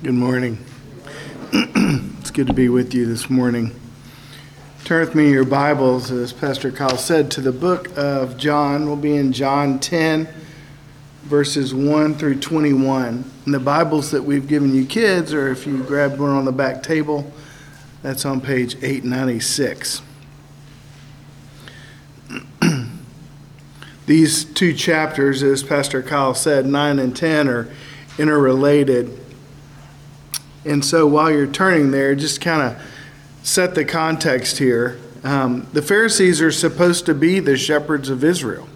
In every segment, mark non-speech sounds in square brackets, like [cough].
Good morning. [clears throat] it's good to be with you this morning. Turn with me your Bibles, as Pastor Kyle said, to the book of John. We'll be in John 10, verses 1 through 21. And the Bibles that we've given you kids, or if you grabbed one on the back table, that's on page 896. [clears throat] These two chapters, as Pastor Kyle said, 9 and 10, are interrelated. And so while you're turning there, just kind of set the context here. Um, the Pharisees are supposed to be the shepherds of Israel.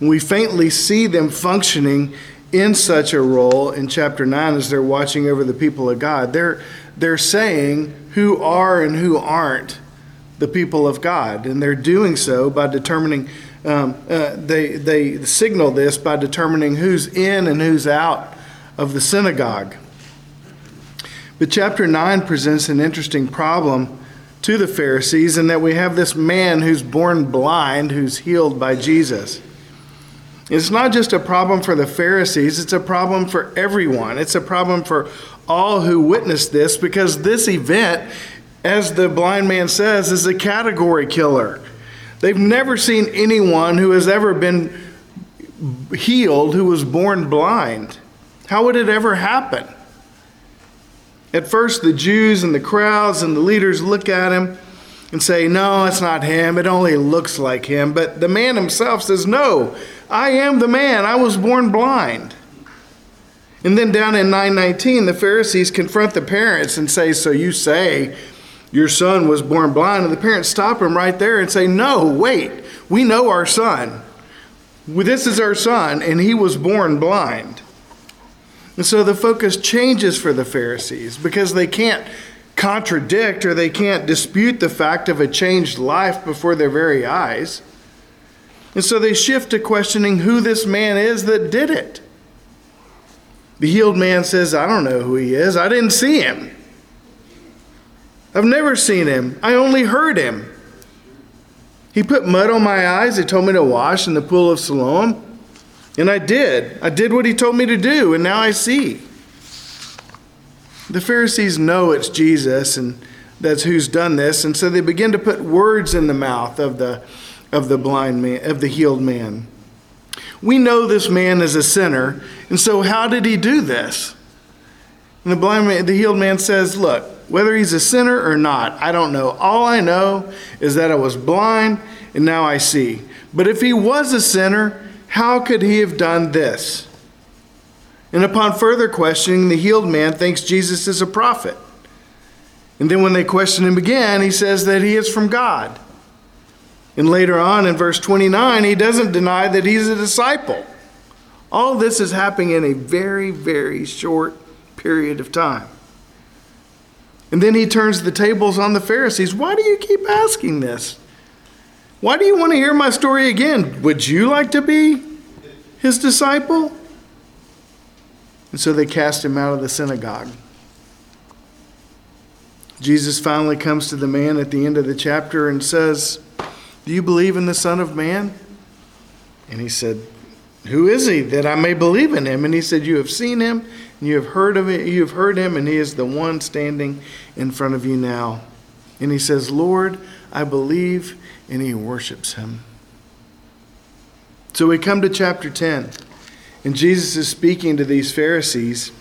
We faintly see them functioning in such a role in chapter 9 as they're watching over the people of God. They're, they're saying who are and who aren't the people of God. And they're doing so by determining, um, uh, they, they signal this by determining who's in and who's out of the synagogue. But chapter 9 presents an interesting problem to the Pharisees in that we have this man who's born blind who's healed by Jesus. It's not just a problem for the Pharisees, it's a problem for everyone. It's a problem for all who witnessed this because this event, as the blind man says, is a category killer. They've never seen anyone who has ever been healed who was born blind. How would it ever happen? At first, the Jews and the crowds and the leaders look at him and say, No, it's not him. It only looks like him. But the man himself says, No, I am the man. I was born blind. And then down in 919, the Pharisees confront the parents and say, So you say your son was born blind? And the parents stop him right there and say, No, wait. We know our son. This is our son, and he was born blind. And so the focus changes for the Pharisees because they can't contradict or they can't dispute the fact of a changed life before their very eyes. And so they shift to questioning who this man is that did it. The healed man says, I don't know who he is. I didn't see him. I've never seen him. I only heard him. He put mud on my eyes. He told me to wash in the pool of Siloam. And I did. I did what he told me to do, and now I see. The Pharisees know it's Jesus and that's who's done this, and so they begin to put words in the mouth of the of the blind man, of the healed man. We know this man is a sinner, and so how did he do this? And the blind man, the healed man says, Look, whether he's a sinner or not, I don't know. All I know is that I was blind and now I see. But if he was a sinner, how could he have done this? And upon further questioning, the healed man thinks Jesus is a prophet. And then when they question him again, he says that he is from God. And later on in verse 29, he doesn't deny that he's a disciple. All this is happening in a very, very short period of time. And then he turns the tables on the Pharisees. Why do you keep asking this? Why do you want to hear my story again? Would you like to be his disciple? And so they cast him out of the synagogue. Jesus finally comes to the man at the end of the chapter and says, Do you believe in the Son of Man? And he said, Who is he that I may believe in him? And he said, You have seen him, and you have heard of it, you have heard him, and he is the one standing in front of you now. And he says, Lord, I believe and he worships him. So we come to chapter 10, and Jesus is speaking to these Pharisees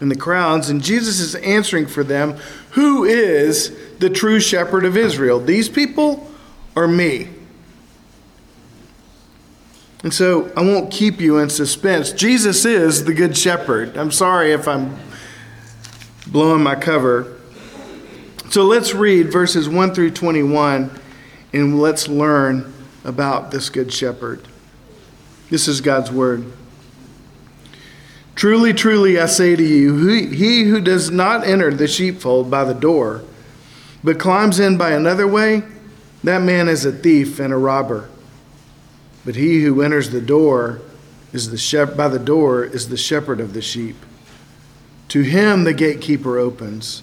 and the crowds, and Jesus is answering for them who is the true shepherd of Israel? These people or me? And so I won't keep you in suspense. Jesus is the good shepherd. I'm sorry if I'm blowing my cover. So let's read verses 1 through 21 and let's learn about this good shepherd. This is God's word. Truly, truly, I say to you, he who does not enter the sheepfold by the door, but climbs in by another way, that man is a thief and a robber. But he who enters the door is the shep- by the door is the shepherd of the sheep. To him the gatekeeper opens.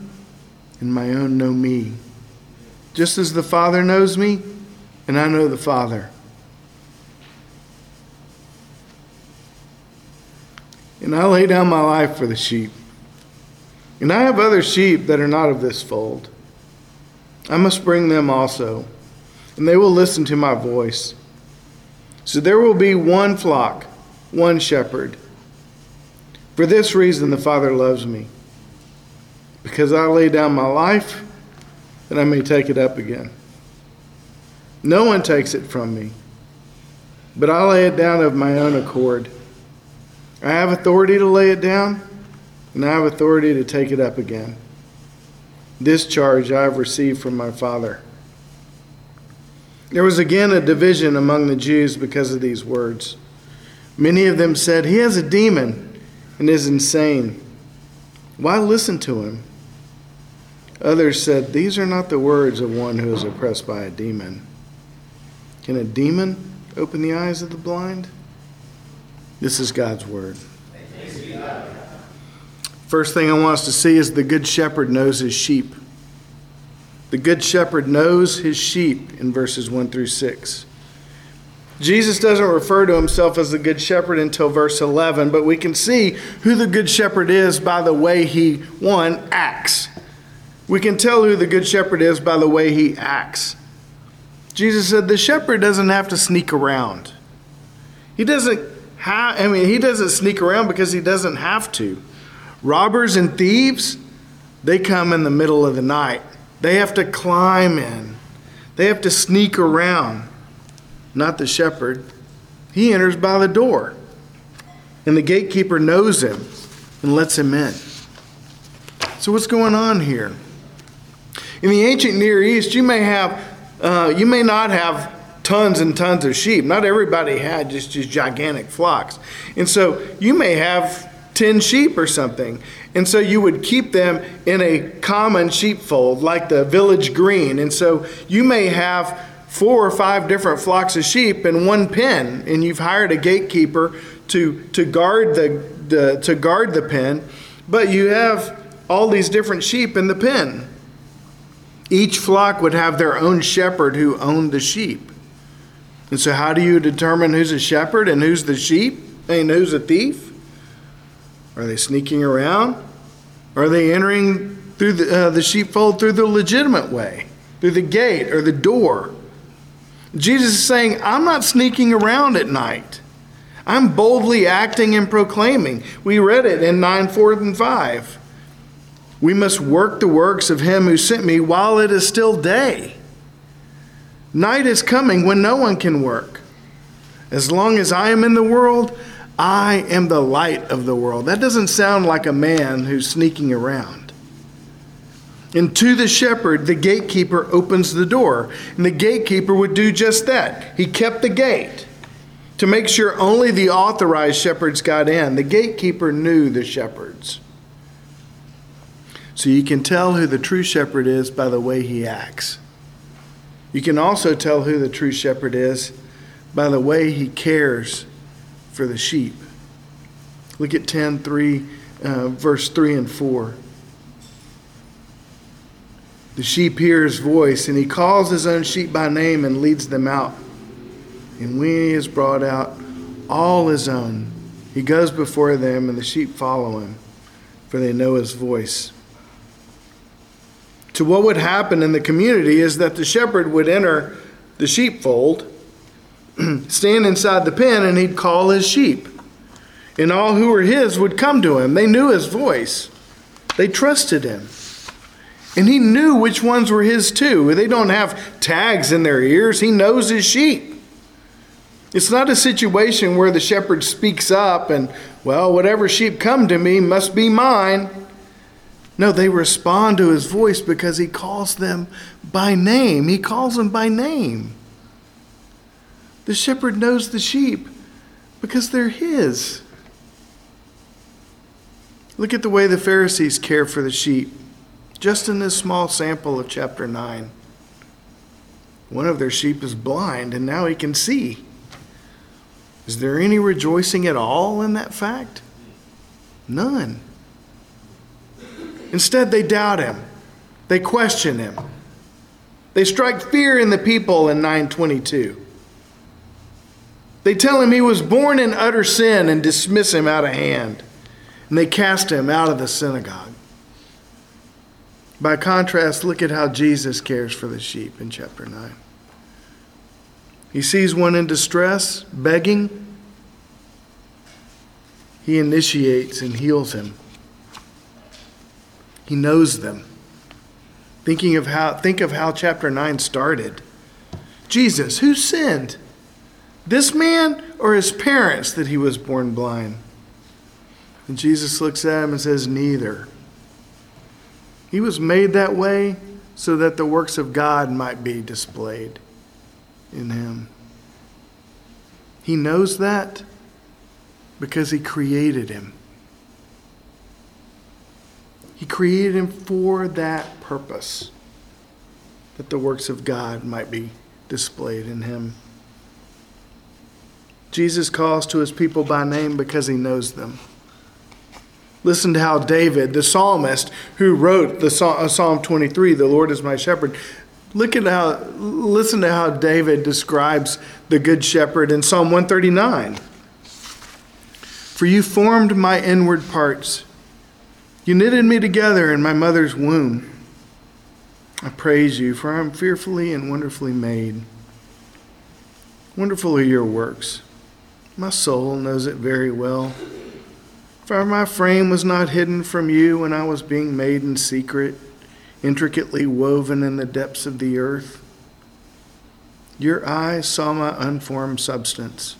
and my own know me. Just as the Father knows me, and I know the Father. And I lay down my life for the sheep. And I have other sheep that are not of this fold. I must bring them also, and they will listen to my voice. So there will be one flock, one shepherd. For this reason, the Father loves me, because I lay down my life that I may take it up again. No one takes it from me, but I lay it down of my own accord. I have authority to lay it down, and I have authority to take it up again. This charge I have received from my Father. There was again a division among the Jews because of these words. Many of them said, He has a demon and is insane. Why listen to him? Others said, These are not the words of one who is oppressed by a demon. Can a demon open the eyes of the blind? This is God's word. First thing I want us to see is the good shepherd knows his sheep. The good shepherd knows his sheep in verses 1 through 6. Jesus doesn't refer to himself as the good shepherd until verse 11, but we can see who the good shepherd is by the way he, one, acts. We can tell who the good shepherd is by the way he acts. Jesus said the shepherd doesn't have to sneak around. He doesn't have, I mean, he doesn't sneak around because he doesn't have to. Robbers and thieves, they come in the middle of the night. They have to climb in, they have to sneak around. Not the shepherd. He enters by the door, and the gatekeeper knows him and lets him in. So, what's going on here? In the ancient Near East, you may have, uh, you may not have tons and tons of sheep. Not everybody had just, just gigantic flocks. And so you may have 10 sheep or something. And so you would keep them in a common sheepfold, like the village green. And so you may have four or five different flocks of sheep in one pen, and you've hired a gatekeeper to, to guard the, the to guard the pen, but you have all these different sheep in the pen. Each flock would have their own shepherd who owned the sheep. And so, how do you determine who's a shepherd and who's the sheep and who's a thief? Are they sneaking around? Are they entering through the, uh, the sheepfold through the legitimate way, through the gate or the door? Jesus is saying, I'm not sneaking around at night. I'm boldly acting and proclaiming. We read it in 9, 4, and 5. We must work the works of him who sent me while it is still day. Night is coming when no one can work. As long as I am in the world, I am the light of the world. That doesn't sound like a man who's sneaking around. And to the shepherd, the gatekeeper opens the door. And the gatekeeper would do just that. He kept the gate to make sure only the authorized shepherds got in. The gatekeeper knew the shepherds. So you can tell who the true shepherd is by the way he acts. You can also tell who the true shepherd is by the way he cares for the sheep. Look at 10, 3, uh, verse 3 and 4. The sheep hear his voice, and he calls his own sheep by name and leads them out. And when he has brought out all his own, he goes before them, and the sheep follow him, for they know his voice. To what would happen in the community is that the shepherd would enter the sheepfold, [clears throat] stand inside the pen, and he'd call his sheep. And all who were his would come to him. They knew his voice, they trusted him. And he knew which ones were his too. They don't have tags in their ears, he knows his sheep. It's not a situation where the shepherd speaks up and, well, whatever sheep come to me must be mine. No, they respond to his voice because he calls them by name. He calls them by name. The shepherd knows the sheep because they're his. Look at the way the Pharisees care for the sheep, just in this small sample of chapter 9. One of their sheep is blind, and now he can see. Is there any rejoicing at all in that fact? None. Instead, they doubt him. They question him. They strike fear in the people in 922. They tell him he was born in utter sin and dismiss him out of hand. And they cast him out of the synagogue. By contrast, look at how Jesus cares for the sheep in chapter 9. He sees one in distress, begging. He initiates and heals him. He knows them. Thinking of how think of how chapter 9 started. Jesus, who sinned? This man or his parents that he was born blind? And Jesus looks at him and says, Neither. He was made that way so that the works of God might be displayed in him. He knows that because he created him. He created him for that purpose, that the works of God might be displayed in him. Jesus calls to his people by name because he knows them. Listen to how David, the psalmist who wrote the uh, Psalm 23, the Lord is my shepherd, Look at how, listen to how David describes the Good Shepherd in Psalm 139. For you formed my inward parts, you knitted me together in my mother's womb. I praise you, for I am fearfully and wonderfully made. Wonderful are your works. My soul knows it very well. For my frame was not hidden from you when I was being made in secret intricately woven in the depths of the earth. Your eyes saw my unformed substance.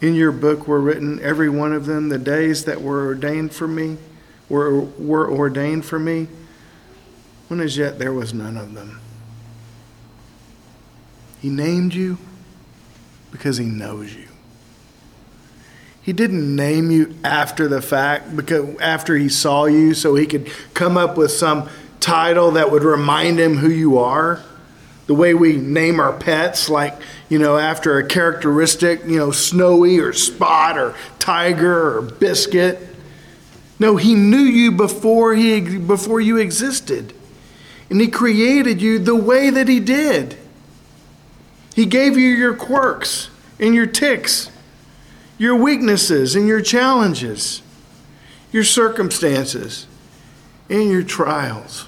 In your book were written, every one of them, the days that were ordained for me, were, were ordained for me, when as yet there was none of them. He named you because he knows you. He didn't name you after the fact, because after he saw you, so he could come up with some title that would remind him who you are. The way we name our pets, like, you know, after a characteristic, you know, Snowy or Spot or Tiger or Biscuit. No, he knew you before, he, before you existed. And he created you the way that he did. He gave you your quirks and your ticks, your weaknesses and your challenges, your circumstances and your trials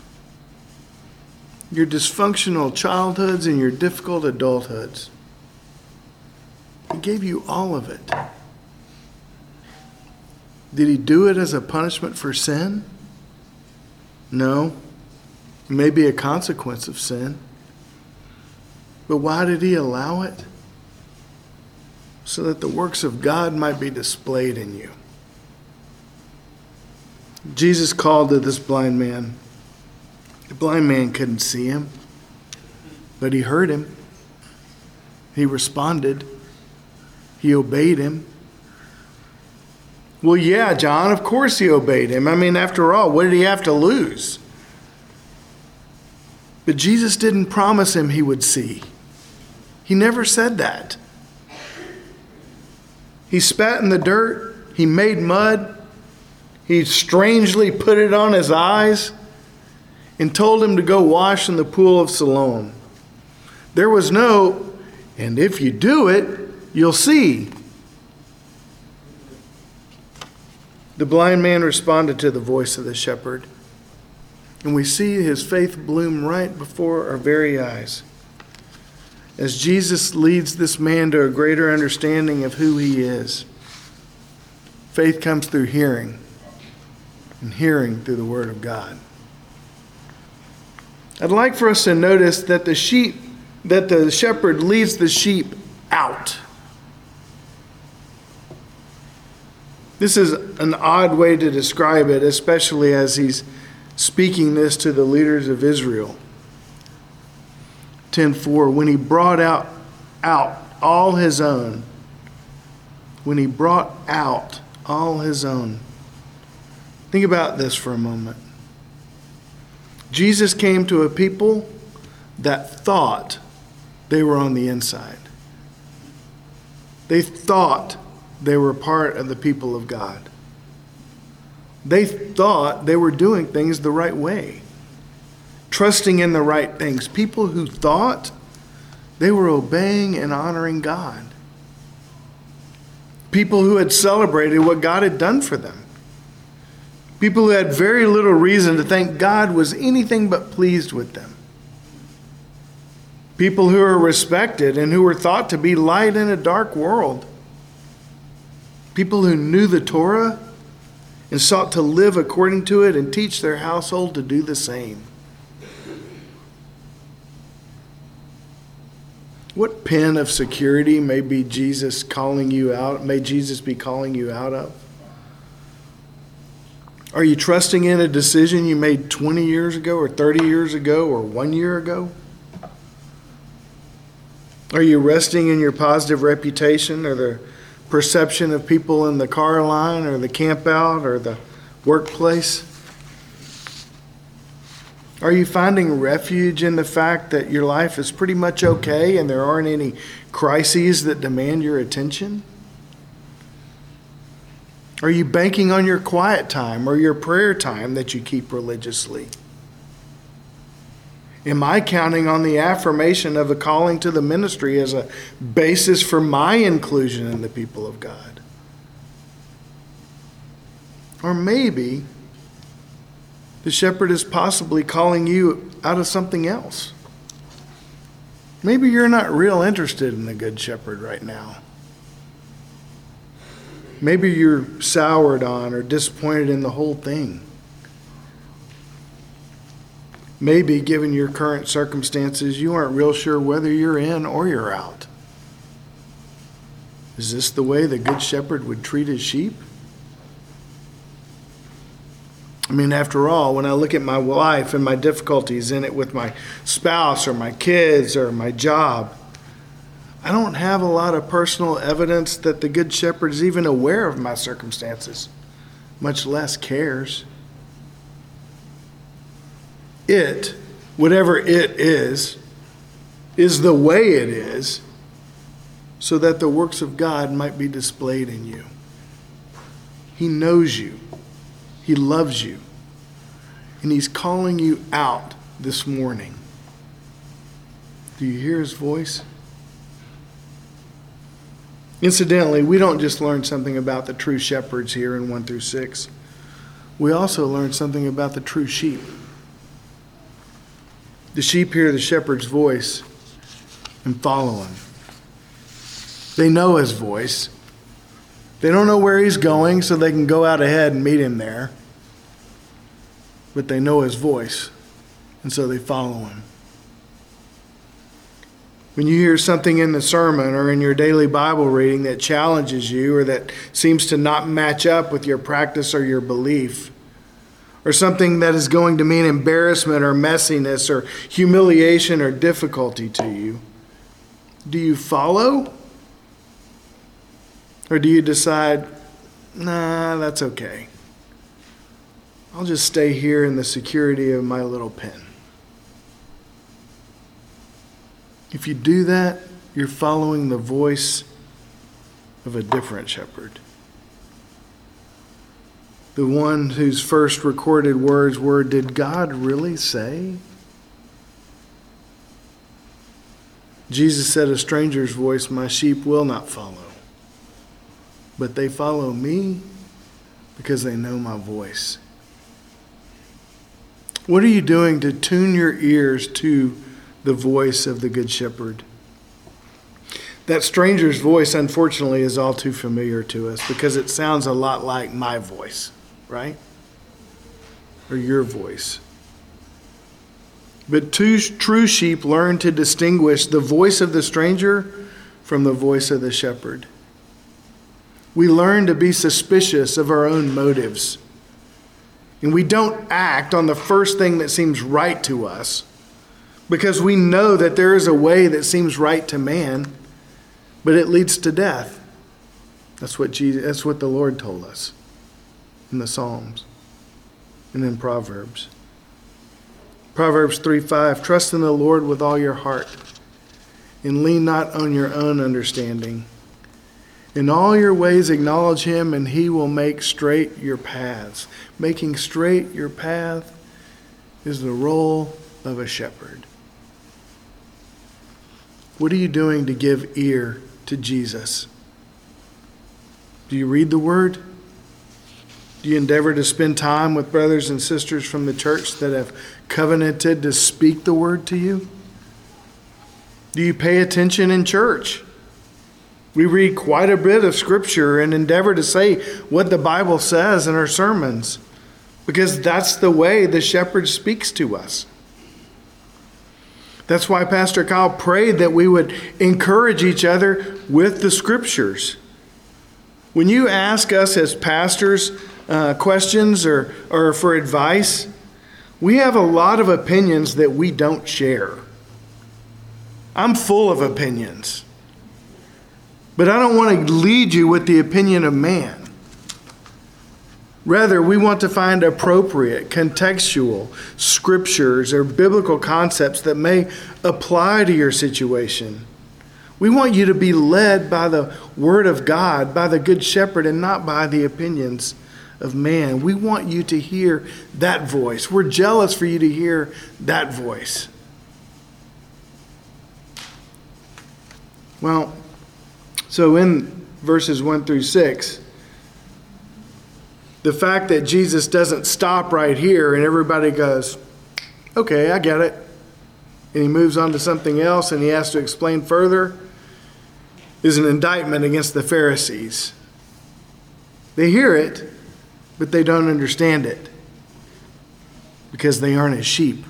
your dysfunctional childhoods and your difficult adulthoods. He gave you all of it. Did he do it as a punishment for sin? No. It may be a consequence of sin. But why did he allow it? So that the works of God might be displayed in you. Jesus called to this blind man the blind man couldn't see him, but he heard him. He responded. He obeyed him. Well, yeah, John, of course he obeyed him. I mean, after all, what did he have to lose? But Jesus didn't promise him he would see. He never said that. He spat in the dirt, he made mud, he strangely put it on his eyes and told him to go wash in the pool of Siloam. There was no, and if you do it, you'll see. The blind man responded to the voice of the shepherd, and we see his faith bloom right before our very eyes. As Jesus leads this man to a greater understanding of who he is, faith comes through hearing, and hearing through the Word of God. I'd like for us to notice that the sheep, that the shepherd leads the sheep out. This is an odd way to describe it, especially as he's speaking this to the leaders of Israel. 10:4 when he brought out out all his own when he brought out all his own think about this for a moment Jesus came to a people that thought they were on the inside they thought they were part of the people of God they thought they were doing things the right way trusting in the right things. People who thought they were obeying and honoring God. People who had celebrated what God had done for them. People who had very little reason to think God was anything but pleased with them. People who were respected and who were thought to be light in a dark world. People who knew the Torah and sought to live according to it and teach their household to do the same. What pen of security may be Jesus calling you out? May Jesus be calling you out of? Are you trusting in a decision you made 20 years ago, or 30 years ago, or one year ago? Are you resting in your positive reputation or the perception of people in the car line, or the campout, or the workplace? Are you finding refuge in the fact that your life is pretty much okay and there aren't any crises that demand your attention? Are you banking on your quiet time or your prayer time that you keep religiously? Am I counting on the affirmation of a calling to the ministry as a basis for my inclusion in the people of God? Or maybe the shepherd is possibly calling you out of something else. Maybe you're not real interested in the good shepherd right now. Maybe you're soured on or disappointed in the whole thing. Maybe, given your current circumstances, you aren't real sure whether you're in or you're out. Is this the way the Good Shepherd would treat his sheep? I mean, after all, when I look at my life and my difficulties in it with my spouse or my kids or my job, I don't have a lot of personal evidence that the Good Shepherd is even aware of my circumstances, much less cares. It, whatever it is, is the way it is so that the works of God might be displayed in you. He knows you. He loves you. And He's calling you out this morning. Do you hear His voice? Incidentally, we don't just learn something about the true shepherds here in 1 through 6. We also learn something about the true sheep. The sheep hear the shepherd's voice and follow him. They know his voice. They don't know where he's going, so they can go out ahead and meet him there. But they know his voice, and so they follow him. When you hear something in the sermon or in your daily Bible reading that challenges you or that seems to not match up with your practice or your belief, or something that is going to mean embarrassment or messiness or humiliation or difficulty to you, do you follow? Or do you decide, nah, that's okay? I'll just stay here in the security of my little pen. If you do that, you're following the voice of a different shepherd. The one whose first recorded words were, Did God really say? Jesus said, A stranger's voice my sheep will not follow, but they follow me because they know my voice. What are you doing to tune your ears to the voice of the Good Shepherd? That stranger's voice, unfortunately, is all too familiar to us because it sounds a lot like my voice, right? Or your voice. But two true sheep learn to distinguish the voice of the stranger from the voice of the shepherd. We learn to be suspicious of our own motives. And we don't act on the first thing that seems right to us because we know that there is a way that seems right to man, but it leads to death. That's what Jesus, that's what the Lord told us in the Psalms and in Proverbs. Proverbs 3 5 Trust in the Lord with all your heart and lean not on your own understanding. In all your ways acknowledge him, and he will make straight your paths. Making straight your path is the role of a shepherd. What are you doing to give ear to Jesus? Do you read the word? Do you endeavor to spend time with brothers and sisters from the church that have covenanted to speak the word to you? Do you pay attention in church? We read quite a bit of scripture and endeavor to say what the Bible says in our sermons because that's the way the shepherd speaks to us. That's why Pastor Kyle prayed that we would encourage each other with the scriptures. When you ask us as pastors uh, questions or, or for advice, we have a lot of opinions that we don't share. I'm full of opinions. But I don't want to lead you with the opinion of man. Rather, we want to find appropriate, contextual scriptures or biblical concepts that may apply to your situation. We want you to be led by the Word of God, by the Good Shepherd, and not by the opinions of man. We want you to hear that voice. We're jealous for you to hear that voice. Well, so in verses 1 through 6, the fact that Jesus doesn't stop right here and everybody goes, okay, I get it. And he moves on to something else and he has to explain further is an indictment against the Pharisees. They hear it, but they don't understand it because they aren't his sheep.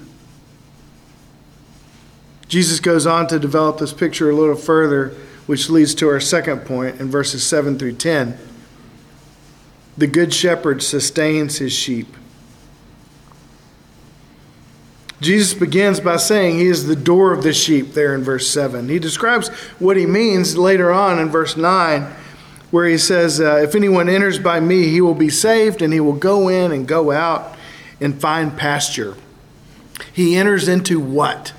Jesus goes on to develop this picture a little further, which leads to our second point in verses 7 through 10. The good shepherd sustains his sheep. Jesus begins by saying he is the door of the sheep there in verse 7. He describes what he means later on in verse 9 where he says, uh, If anyone enters by me, he will be saved, and he will go in and go out and find pasture. He enters into what?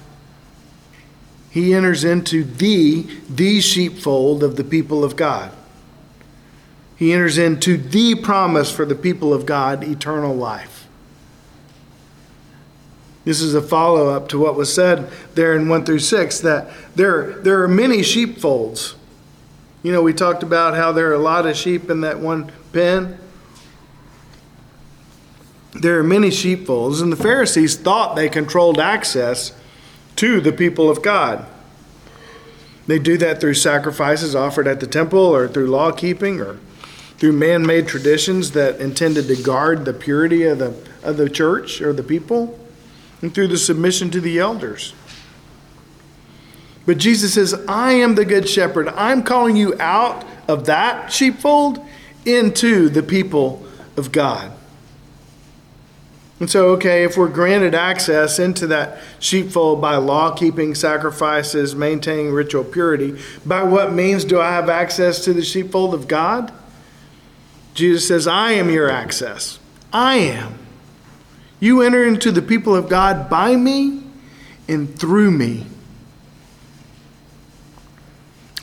He enters into the, the sheepfold of the people of God. He enters into the promise for the people of God, eternal life. This is a follow up to what was said there in 1 through 6 that there, there are many sheepfolds you know, we talked about how there are a lot of sheep in that one pen. There are many sheepfolds, and the Pharisees thought they controlled access to the people of God. They do that through sacrifices offered at the temple or through law keeping or through man made traditions that intended to guard the purity of the, of the church or the people, and through the submission to the elders. But Jesus says, I am the good shepherd. I'm calling you out of that sheepfold into the people of God. And so, okay, if we're granted access into that sheepfold by law keeping, sacrifices, maintaining ritual purity, by what means do I have access to the sheepfold of God? Jesus says, I am your access. I am. You enter into the people of God by me and through me.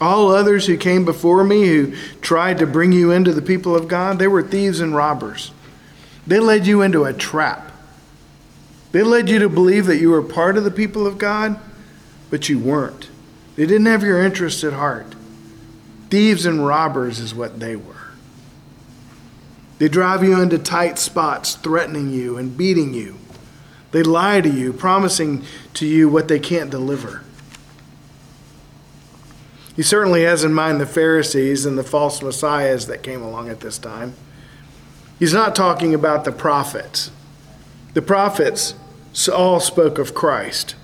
All others who came before me, who tried to bring you into the people of God, they were thieves and robbers. They led you into a trap. They led you to believe that you were part of the people of God, but you weren't. They didn't have your interest at heart. Thieves and robbers is what they were. They drive you into tight spots, threatening you and beating you. They lie to you, promising to you what they can't deliver. He certainly has in mind the Pharisees and the false messiahs that came along at this time. He's not talking about the prophets. The prophets all spoke of Christ,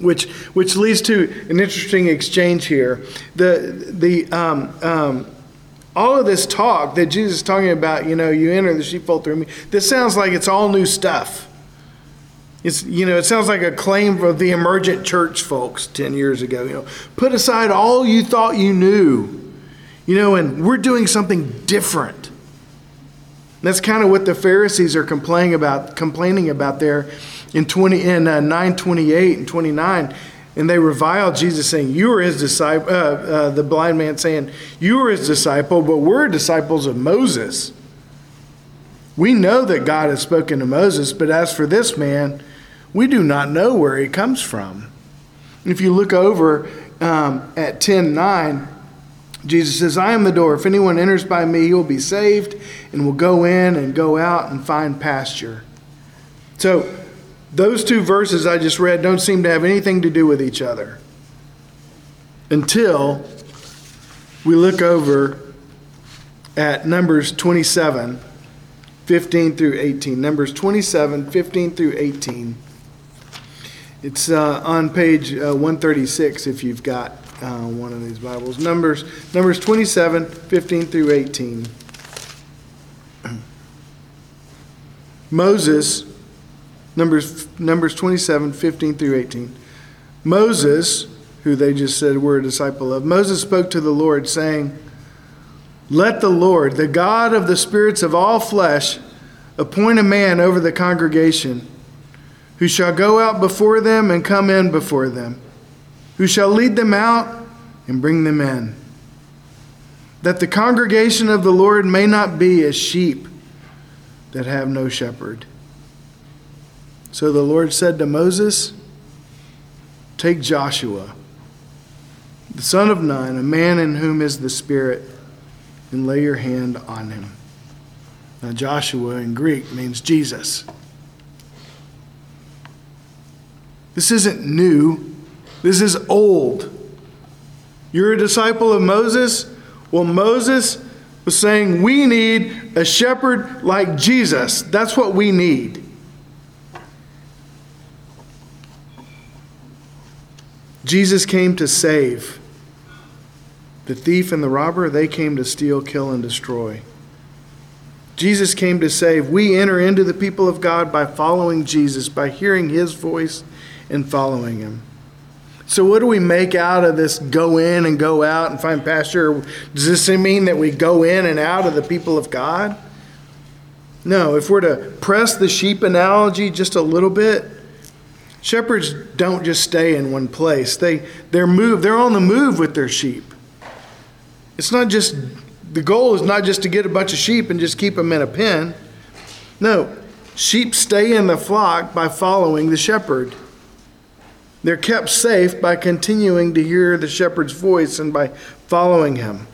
which, which leads to an interesting exchange here. The, the, um, um, all of this talk that Jesus is talking about, you know, you enter the sheepfold through me, this sounds like it's all new stuff. It's, you know, it sounds like a claim of the emergent church folks 10 years ago. You know, put aside all you thought you knew, you know, and we're doing something different. That's kind of what the Pharisees are complaining about, complaining about there in 20 in uh, 928 and 29 and they reviled Jesus, saying, "You are his disciple." Uh, uh, the blind man saying, "You are his disciple, but we're disciples of Moses. We know that God has spoken to Moses, but as for this man, we do not know where he comes from." If you look over um, at ten nine, Jesus says, "I am the door. If anyone enters by me, he will be saved, and will go in and go out and find pasture." So those two verses I just read don't seem to have anything to do with each other until we look over at Numbers 27, 15 through 18. Numbers 27, 15 through 18. It's uh, on page uh, 136 if you've got uh, one of these Bibles. Numbers, Numbers 27, 15 through 18. [clears throat] Moses Numbers, Numbers 27, 15 through 18. Moses, who they just said we're a disciple of, Moses spoke to the Lord, saying, Let the Lord, the God of the spirits of all flesh, appoint a man over the congregation, who shall go out before them and come in before them, who shall lead them out and bring them in. That the congregation of the Lord may not be as sheep that have no shepherd. So the Lord said to Moses, Take Joshua, the son of Nun, a man in whom is the Spirit, and lay your hand on him. Now, Joshua in Greek means Jesus. This isn't new, this is old. You're a disciple of Moses? Well, Moses was saying, We need a shepherd like Jesus. That's what we need. Jesus came to save. The thief and the robber, they came to steal, kill, and destroy. Jesus came to save. We enter into the people of God by following Jesus, by hearing his voice and following him. So, what do we make out of this go in and go out and find pasture? Does this mean that we go in and out of the people of God? No, if we're to press the sheep analogy just a little bit, Shepherds don't just stay in one place. They they're move they're on the move with their sheep. It's not just the goal is not just to get a bunch of sheep and just keep them in a pen. No, sheep stay in the flock by following the shepherd. They're kept safe by continuing to hear the shepherd's voice and by following him.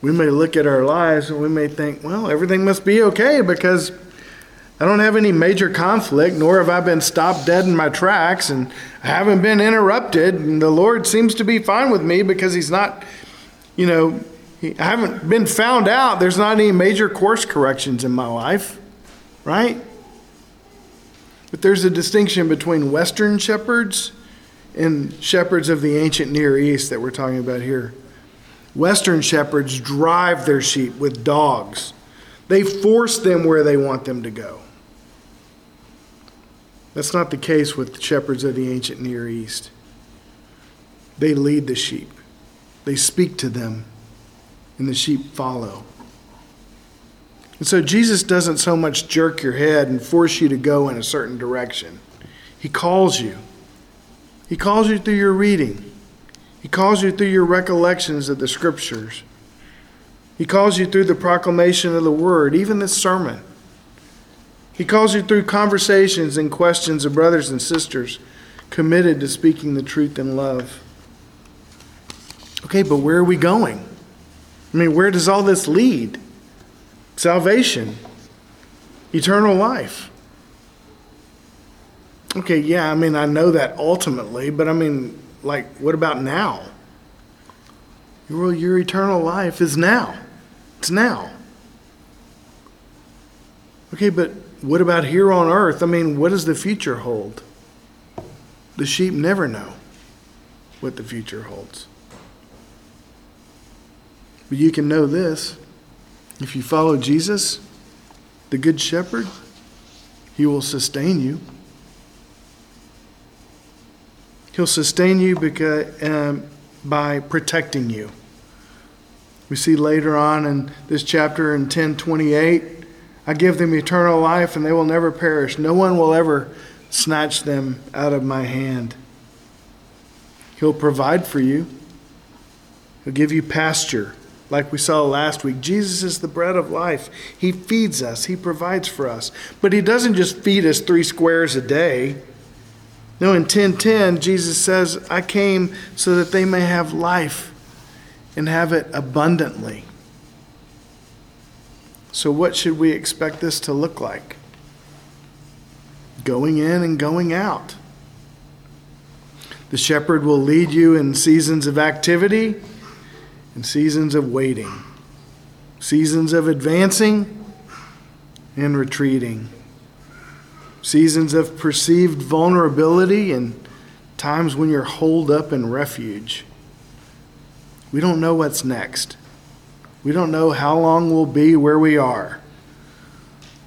We may look at our lives and we may think, well, everything must be okay because I don't have any major conflict, nor have I been stopped dead in my tracks, and I haven't been interrupted. And the Lord seems to be fine with me because He's not, you know, I haven't been found out. There's not any major course corrections in my life, right? But there's a distinction between Western shepherds and shepherds of the ancient Near East that we're talking about here. Western shepherds drive their sheep with dogs. They force them where they want them to go. That's not the case with the shepherds of the ancient Near East. They lead the sheep, they speak to them, and the sheep follow. And so Jesus doesn't so much jerk your head and force you to go in a certain direction. He calls you. He calls you through your reading. He calls you through your recollections of the scriptures. He calls you through the proclamation of the word, even this sermon. He calls you through conversations and questions of brothers and sisters committed to speaking the truth in love. Okay, but where are we going? I mean, where does all this lead? Salvation, eternal life. Okay, yeah, I mean, I know that ultimately, but I mean, like, what about now? Well, your eternal life is now. It's now. Okay, but what about here on earth? I mean, what does the future hold? The sheep never know what the future holds. But you can know this if you follow Jesus, the Good Shepherd, He will sustain you. He'll sustain you because, um, by protecting you. We see later on in this chapter in 1028, I give them eternal life and they will never perish. No one will ever snatch them out of my hand. He'll provide for you, He'll give you pasture, like we saw last week. Jesus is the bread of life. He feeds us, He provides for us. But He doesn't just feed us three squares a day. No, in 1010, Jesus says, I came so that they may have life and have it abundantly. So, what should we expect this to look like? Going in and going out. The shepherd will lead you in seasons of activity and seasons of waiting, seasons of advancing and retreating seasons of perceived vulnerability and times when you're holed up in refuge. We don't know what's next. We don't know how long we'll be where we are.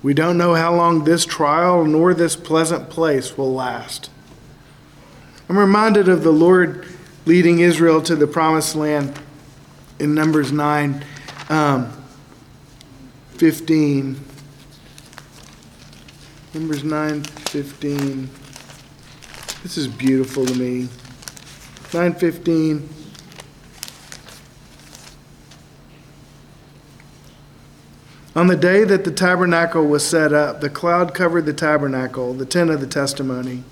We don't know how long this trial nor this pleasant place will last. I'm reminded of the Lord leading Israel to the promised land in Numbers 9 um, 15. Numbers 9 15. This is beautiful to me. 915. On the day that the tabernacle was set up, the cloud covered the tabernacle, the tent of the testimony.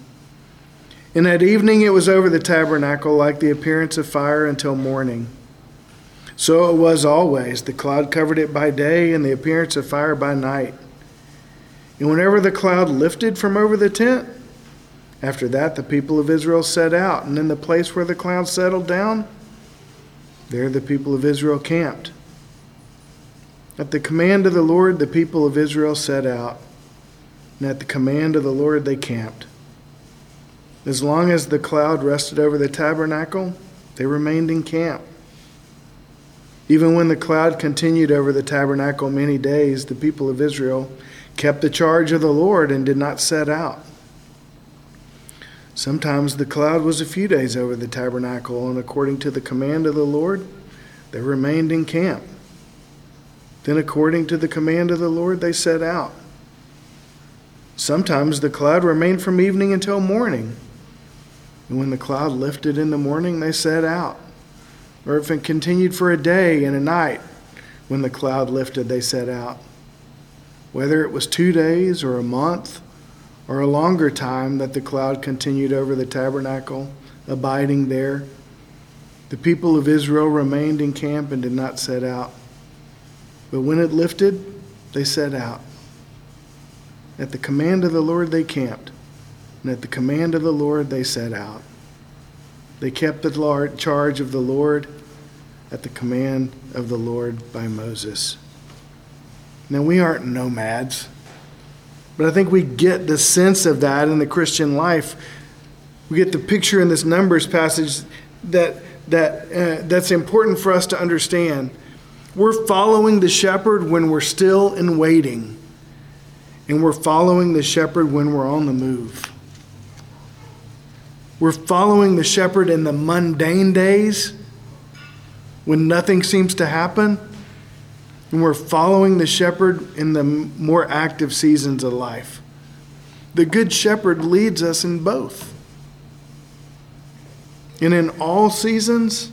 And at evening it was over the tabernacle like the appearance of fire until morning. So it was always. The cloud covered it by day, and the appearance of fire by night. And whenever the cloud lifted from over the tent, after that the people of Israel set out, and in the place where the cloud settled down, there the people of Israel camped. At the command of the Lord, the people of Israel set out, and at the command of the Lord, they camped. As long as the cloud rested over the tabernacle, they remained in camp. Even when the cloud continued over the tabernacle many days, the people of Israel kept the charge of the Lord and did not set out. Sometimes the cloud was a few days over the tabernacle, and according to the command of the Lord, they remained in camp. Then, according to the command of the Lord, they set out. Sometimes the cloud remained from evening until morning. And when the cloud lifted in the morning, they set out. Or if it continued for a day and a night, when the cloud lifted, they set out whether it was two days or a month or a longer time that the cloud continued over the tabernacle, abiding there. The people of Israel remained in camp and did not set out. But when it lifted, they set out. At the command of the Lord, they camped, and at the command of the Lord, they set out. They kept the charge of the Lord at the command of the Lord by Moses. Now, we aren't nomads, but I think we get the sense of that in the Christian life. We get the picture in this Numbers passage that, that, uh, that's important for us to understand. We're following the shepherd when we're still in waiting, and we're following the shepherd when we're on the move. We're following the shepherd in the mundane days when nothing seems to happen and we're following the shepherd in the more active seasons of life. The good shepherd leads us in both. And in all seasons,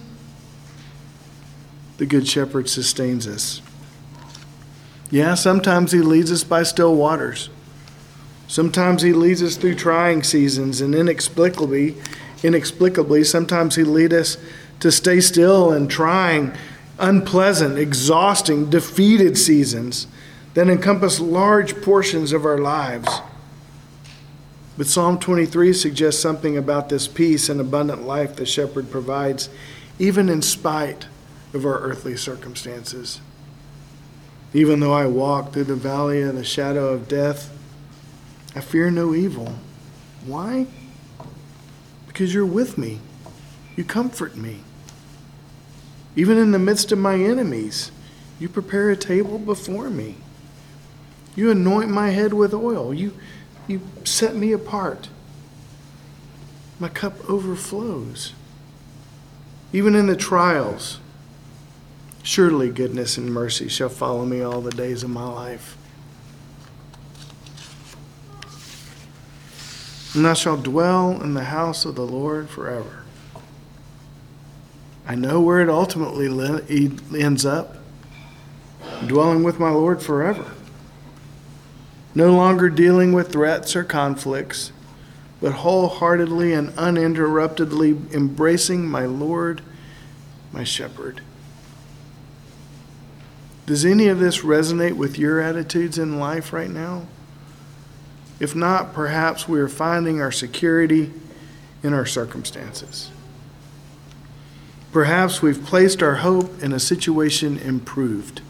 the Good Shepherd sustains us. Yeah, sometimes He leads us by still waters. Sometimes He leads us through trying seasons, and inexplicably, inexplicably, sometimes He leads us to stay still and trying unpleasant, exhausting, defeated seasons that encompass large portions of our lives. But Psalm 23 suggests something about this peace and abundant life the shepherd provides, even in spite of our earthly circumstances. Even though I walk through the valley of the shadow of death, I fear no evil. Why? Because you're with me. You comfort me. Even in the midst of my enemies, you prepare a table before me. You anoint my head with oil. You, you set me apart. My cup overflows. Even in the trials, surely goodness and mercy shall follow me all the days of my life. And I shall dwell in the house of the Lord forever. I know where it ultimately ends up dwelling with my Lord forever. No longer dealing with threats or conflicts, but wholeheartedly and uninterruptedly embracing my Lord, my shepherd. Does any of this resonate with your attitudes in life right now? If not, perhaps we are finding our security in our circumstances. Perhaps we've placed our hope in a situation improved.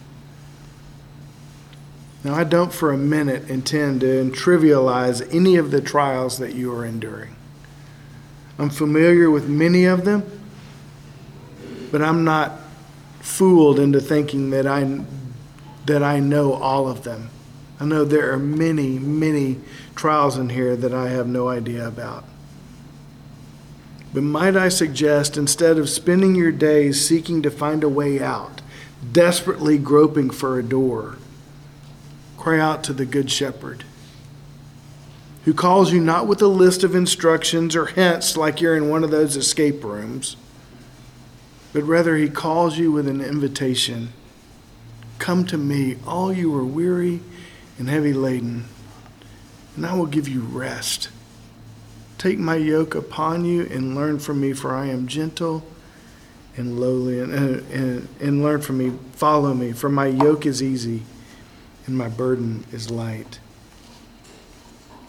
Now, I don't for a minute intend to trivialize any of the trials that you are enduring. I'm familiar with many of them, but I'm not fooled into thinking that I, that I know all of them. I know there are many, many trials in here that I have no idea about. But might I suggest, instead of spending your days seeking to find a way out, desperately groping for a door, cry out to the Good Shepherd, who calls you not with a list of instructions or hints like you're in one of those escape rooms, but rather he calls you with an invitation Come to me, all you are weary and heavy laden, and I will give you rest. Take my yoke upon you and learn from me, for I am gentle and lowly, and, and, and learn from me. Follow me, for my yoke is easy and my burden is light.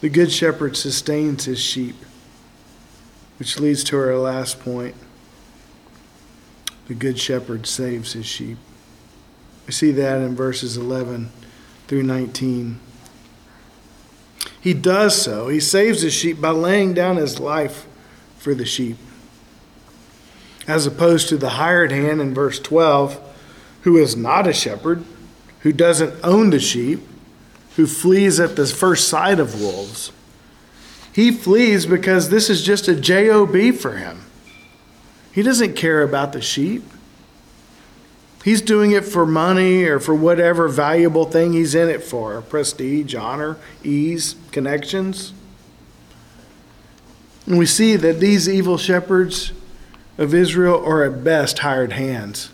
The Good Shepherd sustains his sheep, which leads to our last point. The Good Shepherd saves his sheep. We see that in verses 11 through 19. He does so. He saves his sheep by laying down his life for the sheep. As opposed to the hired hand in verse 12, who is not a shepherd, who doesn't own the sheep, who flees at the first sight of wolves. He flees because this is just a job for him. He doesn't care about the sheep. He's doing it for money or for whatever valuable thing he's in it for prestige, honor, ease, connections. And we see that these evil shepherds of Israel are at best hired hands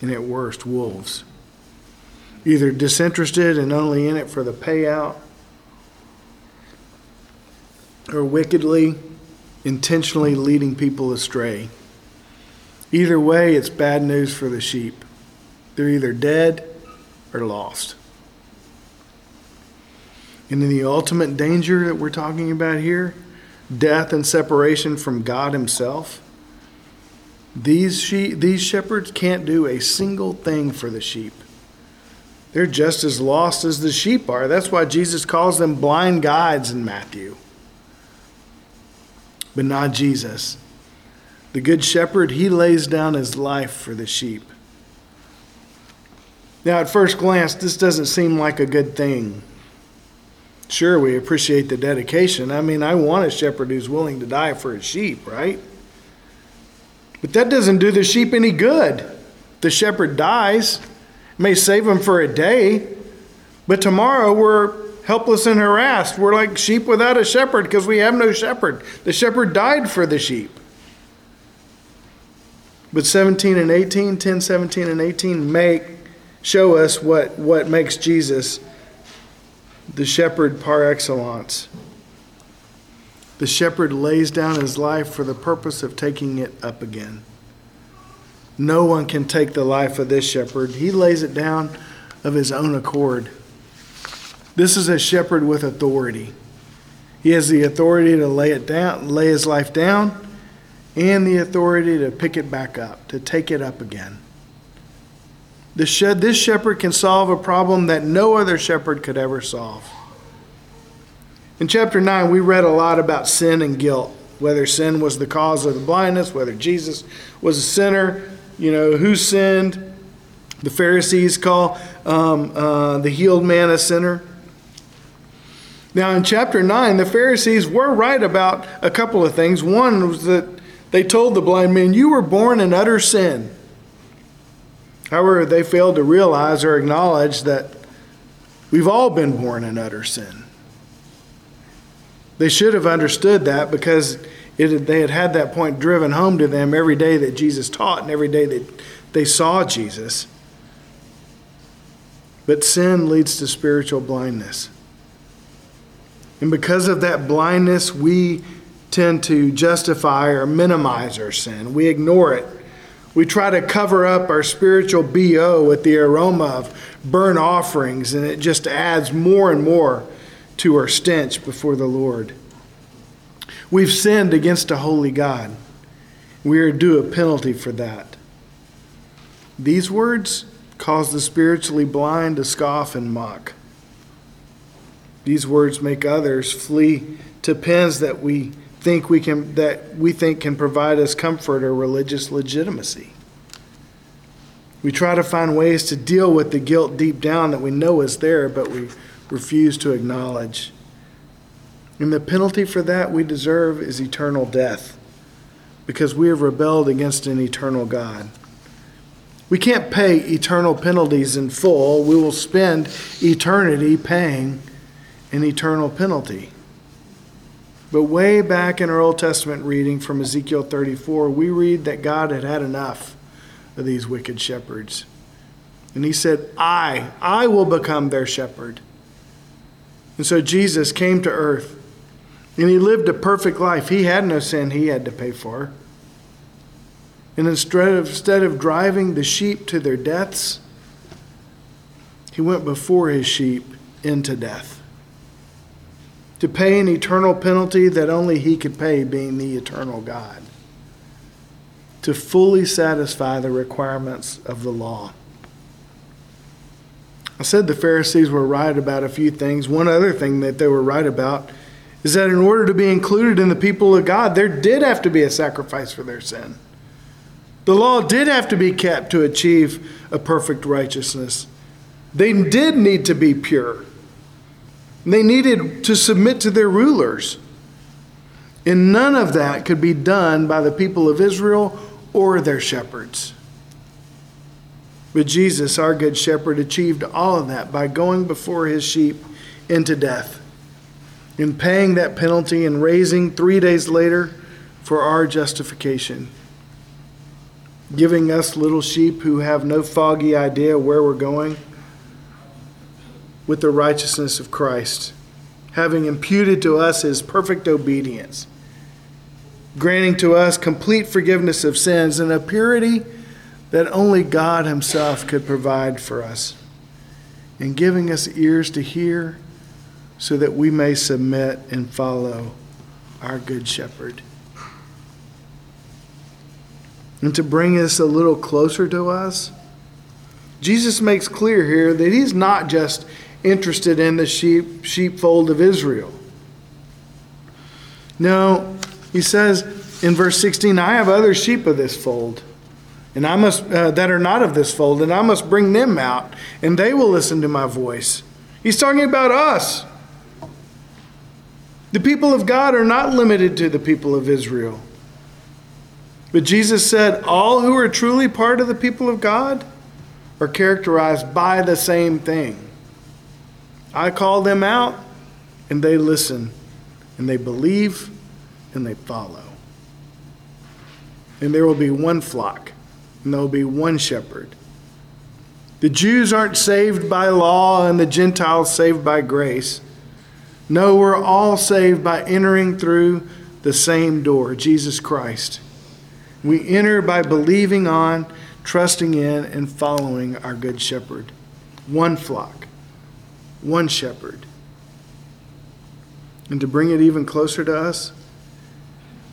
and at worst wolves. Either disinterested and only in it for the payout, or wickedly, intentionally leading people astray. Either way, it's bad news for the sheep. They're either dead or lost. And in the ultimate danger that we're talking about here, death and separation from God Himself, these, sheep, these shepherds can't do a single thing for the sheep. They're just as lost as the sheep are. That's why Jesus calls them blind guides in Matthew. But not Jesus. The good shepherd, he lays down his life for the sheep. Now, at first glance, this doesn't seem like a good thing. Sure, we appreciate the dedication. I mean, I want a shepherd who's willing to die for his sheep, right? But that doesn't do the sheep any good. The shepherd dies, may save him for a day, but tomorrow we're helpless and harassed. We're like sheep without a shepherd because we have no shepherd. The shepherd died for the sheep. But 17 and 18, 10, 17 and 18 make show us what, what makes Jesus the shepherd par excellence. The shepherd lays down his life for the purpose of taking it up again. No one can take the life of this shepherd. He lays it down of his own accord. This is a shepherd with authority. He has the authority to lay it down, lay his life down, and the authority to pick it back up, to take it up again. This shepherd can solve a problem that no other shepherd could ever solve. In chapter 9, we read a lot about sin and guilt, whether sin was the cause of the blindness, whether Jesus was a sinner, you know, who sinned. The Pharisees call um, uh, the healed man a sinner. Now, in chapter 9, the Pharisees were right about a couple of things. One was that they told the blind man, You were born in utter sin. However, they failed to realize or acknowledge that we've all been born in utter sin. They should have understood that because it, they had had that point driven home to them every day that Jesus taught and every day that they saw Jesus. But sin leads to spiritual blindness. And because of that blindness, we tend to justify or minimize our sin. We ignore it we try to cover up our spiritual BO with the aroma of burnt offerings, and it just adds more and more to our stench before the Lord. We've sinned against a holy God. We are due a penalty for that. These words cause the spiritually blind to scoff and mock. These words make others flee to pens that we think we can that we think can provide us comfort or religious legitimacy. We try to find ways to deal with the guilt deep down that we know is there, but we refuse to acknowledge. And the penalty for that we deserve is eternal death because we have rebelled against an eternal God. We can't pay eternal penalties in full. We will spend eternity paying an eternal penalty. But way back in our Old Testament reading from Ezekiel 34, we read that God had had enough of these wicked shepherds. And he said, I, I will become their shepherd. And so Jesus came to earth and he lived a perfect life. He had no sin he had to pay for. And instead of, instead of driving the sheep to their deaths, he went before his sheep into death to pay an eternal penalty that only he could pay, being the eternal God, to fully satisfy the requirements of the law. I said the Pharisees were right about a few things. One other thing that they were right about is that in order to be included in the people of God, there did have to be a sacrifice for their sin. The law did have to be kept to achieve a perfect righteousness. They did need to be pure. They needed to submit to their rulers. And none of that could be done by the people of Israel or their shepherds. But Jesus, our good shepherd, achieved all of that by going before his sheep into death and paying that penalty and raising three days later for our justification. Giving us little sheep who have no foggy idea where we're going with the righteousness of Christ, having imputed to us his perfect obedience, granting to us complete forgiveness of sins and a purity that only God himself could provide for us, and giving us ears to hear so that we may submit and follow our good shepherd. And to bring us a little closer to us, Jesus makes clear here that he's not just interested in the sheep sheepfold of Israel. No, he says in verse 16, I have other sheep of this fold, and I must uh, that are not of this fold, and I must bring them out, and they will listen to my voice. He's talking about us. The people of God are not limited to the people of Israel. But Jesus said, all who are truly part of the people of God are characterized by the same thing. I call them out, and they listen, and they believe, and they follow. And there will be one flock and there'll be one shepherd. The Jews aren't saved by law and the Gentiles saved by grace. No, we're all saved by entering through the same door, Jesus Christ. We enter by believing on, trusting in, and following our Good Shepherd. One flock, one shepherd. And to bring it even closer to us,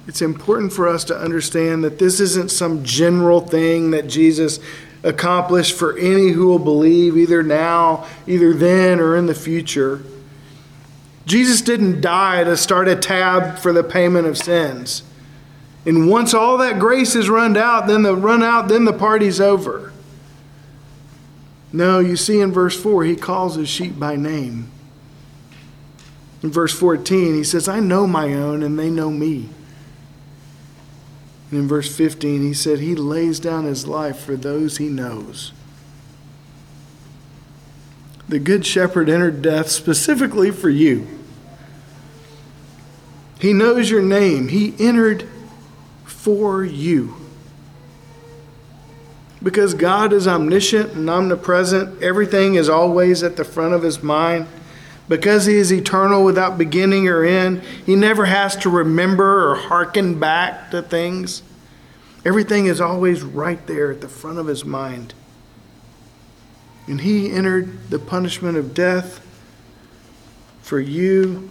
it's important for us to understand that this isn't some general thing that Jesus accomplished for any who will believe, either now, either then, or in the future. Jesus didn't die to start a tab for the payment of sins. And once all that grace is run out, then the run out, then the party's over. No, you see in verse 4, he calls his sheep by name. In verse 14, he says, I know my own, and they know me. And in verse 15, he said, He lays down his life for those he knows. The Good Shepherd entered death specifically for you. He knows your name. He entered for you. Because God is omniscient and omnipresent, everything is always at the front of his mind. Because he is eternal without beginning or end, he never has to remember or hearken back to things. Everything is always right there at the front of his mind. And he entered the punishment of death for you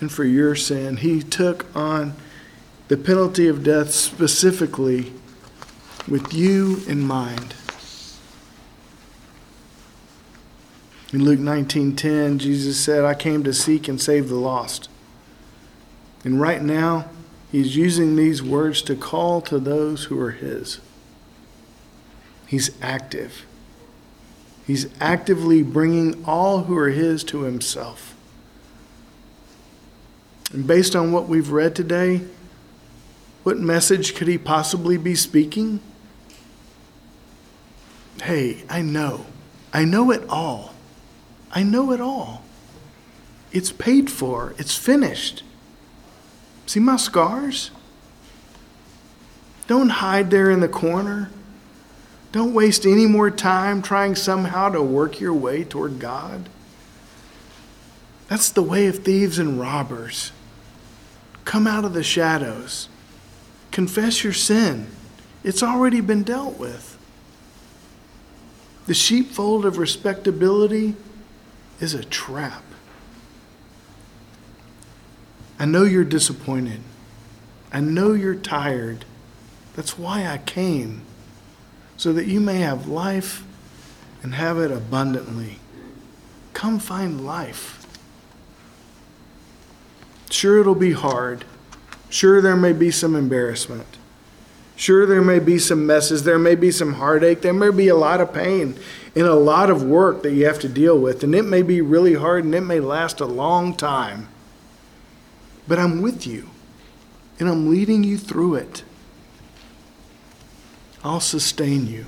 and for your sin. He took on the penalty of death specifically with you in mind. In Luke 19:10, Jesus said, "I came to seek and save the lost." And right now, he's using these words to call to those who are his. He's active. He's actively bringing all who are his to himself. And based on what we've read today, what message could he possibly be speaking? Hey, I know. I know it all. I know it all. It's paid for, it's finished. See my scars? Don't hide there in the corner. Don't waste any more time trying somehow to work your way toward God. That's the way of thieves and robbers. Come out of the shadows. Confess your sin. It's already been dealt with. The sheepfold of respectability is a trap. I know you're disappointed. I know you're tired. That's why I came, so that you may have life and have it abundantly. Come find life. Sure, it'll be hard. Sure, there may be some embarrassment. Sure, there may be some messes. There may be some heartache. There may be a lot of pain and a lot of work that you have to deal with. And it may be really hard and it may last a long time. But I'm with you and I'm leading you through it. I'll sustain you.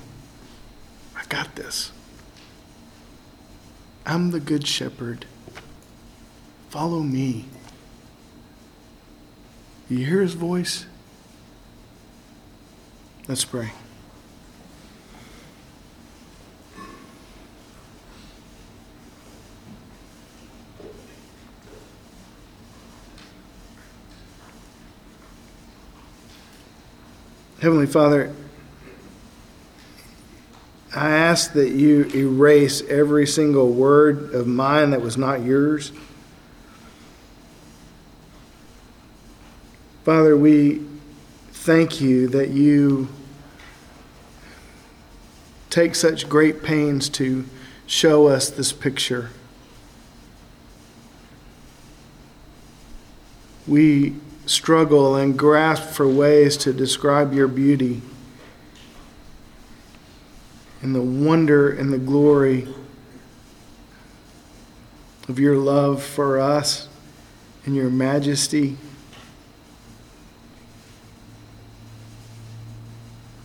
I got this. I'm the good shepherd. Follow me. You hear his voice? Let's pray. Heavenly Father, I ask that you erase every single word of mine that was not yours. Father, we thank you that you take such great pains to show us this picture. We struggle and grasp for ways to describe your beauty and the wonder and the glory of your love for us and your majesty.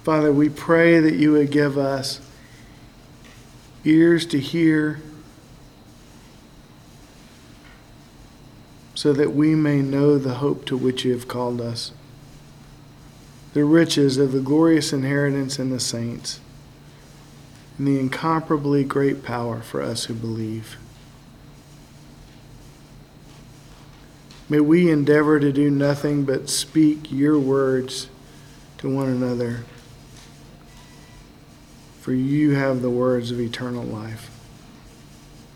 Father, we pray that you would give us ears to hear so that we may know the hope to which you have called us. the riches of the glorious inheritance in the saints, and the incomparably great power for us who believe. May we endeavor to do nothing but speak your words to one another, for you have the words of eternal life.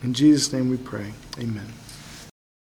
In Jesus' name we pray. Amen.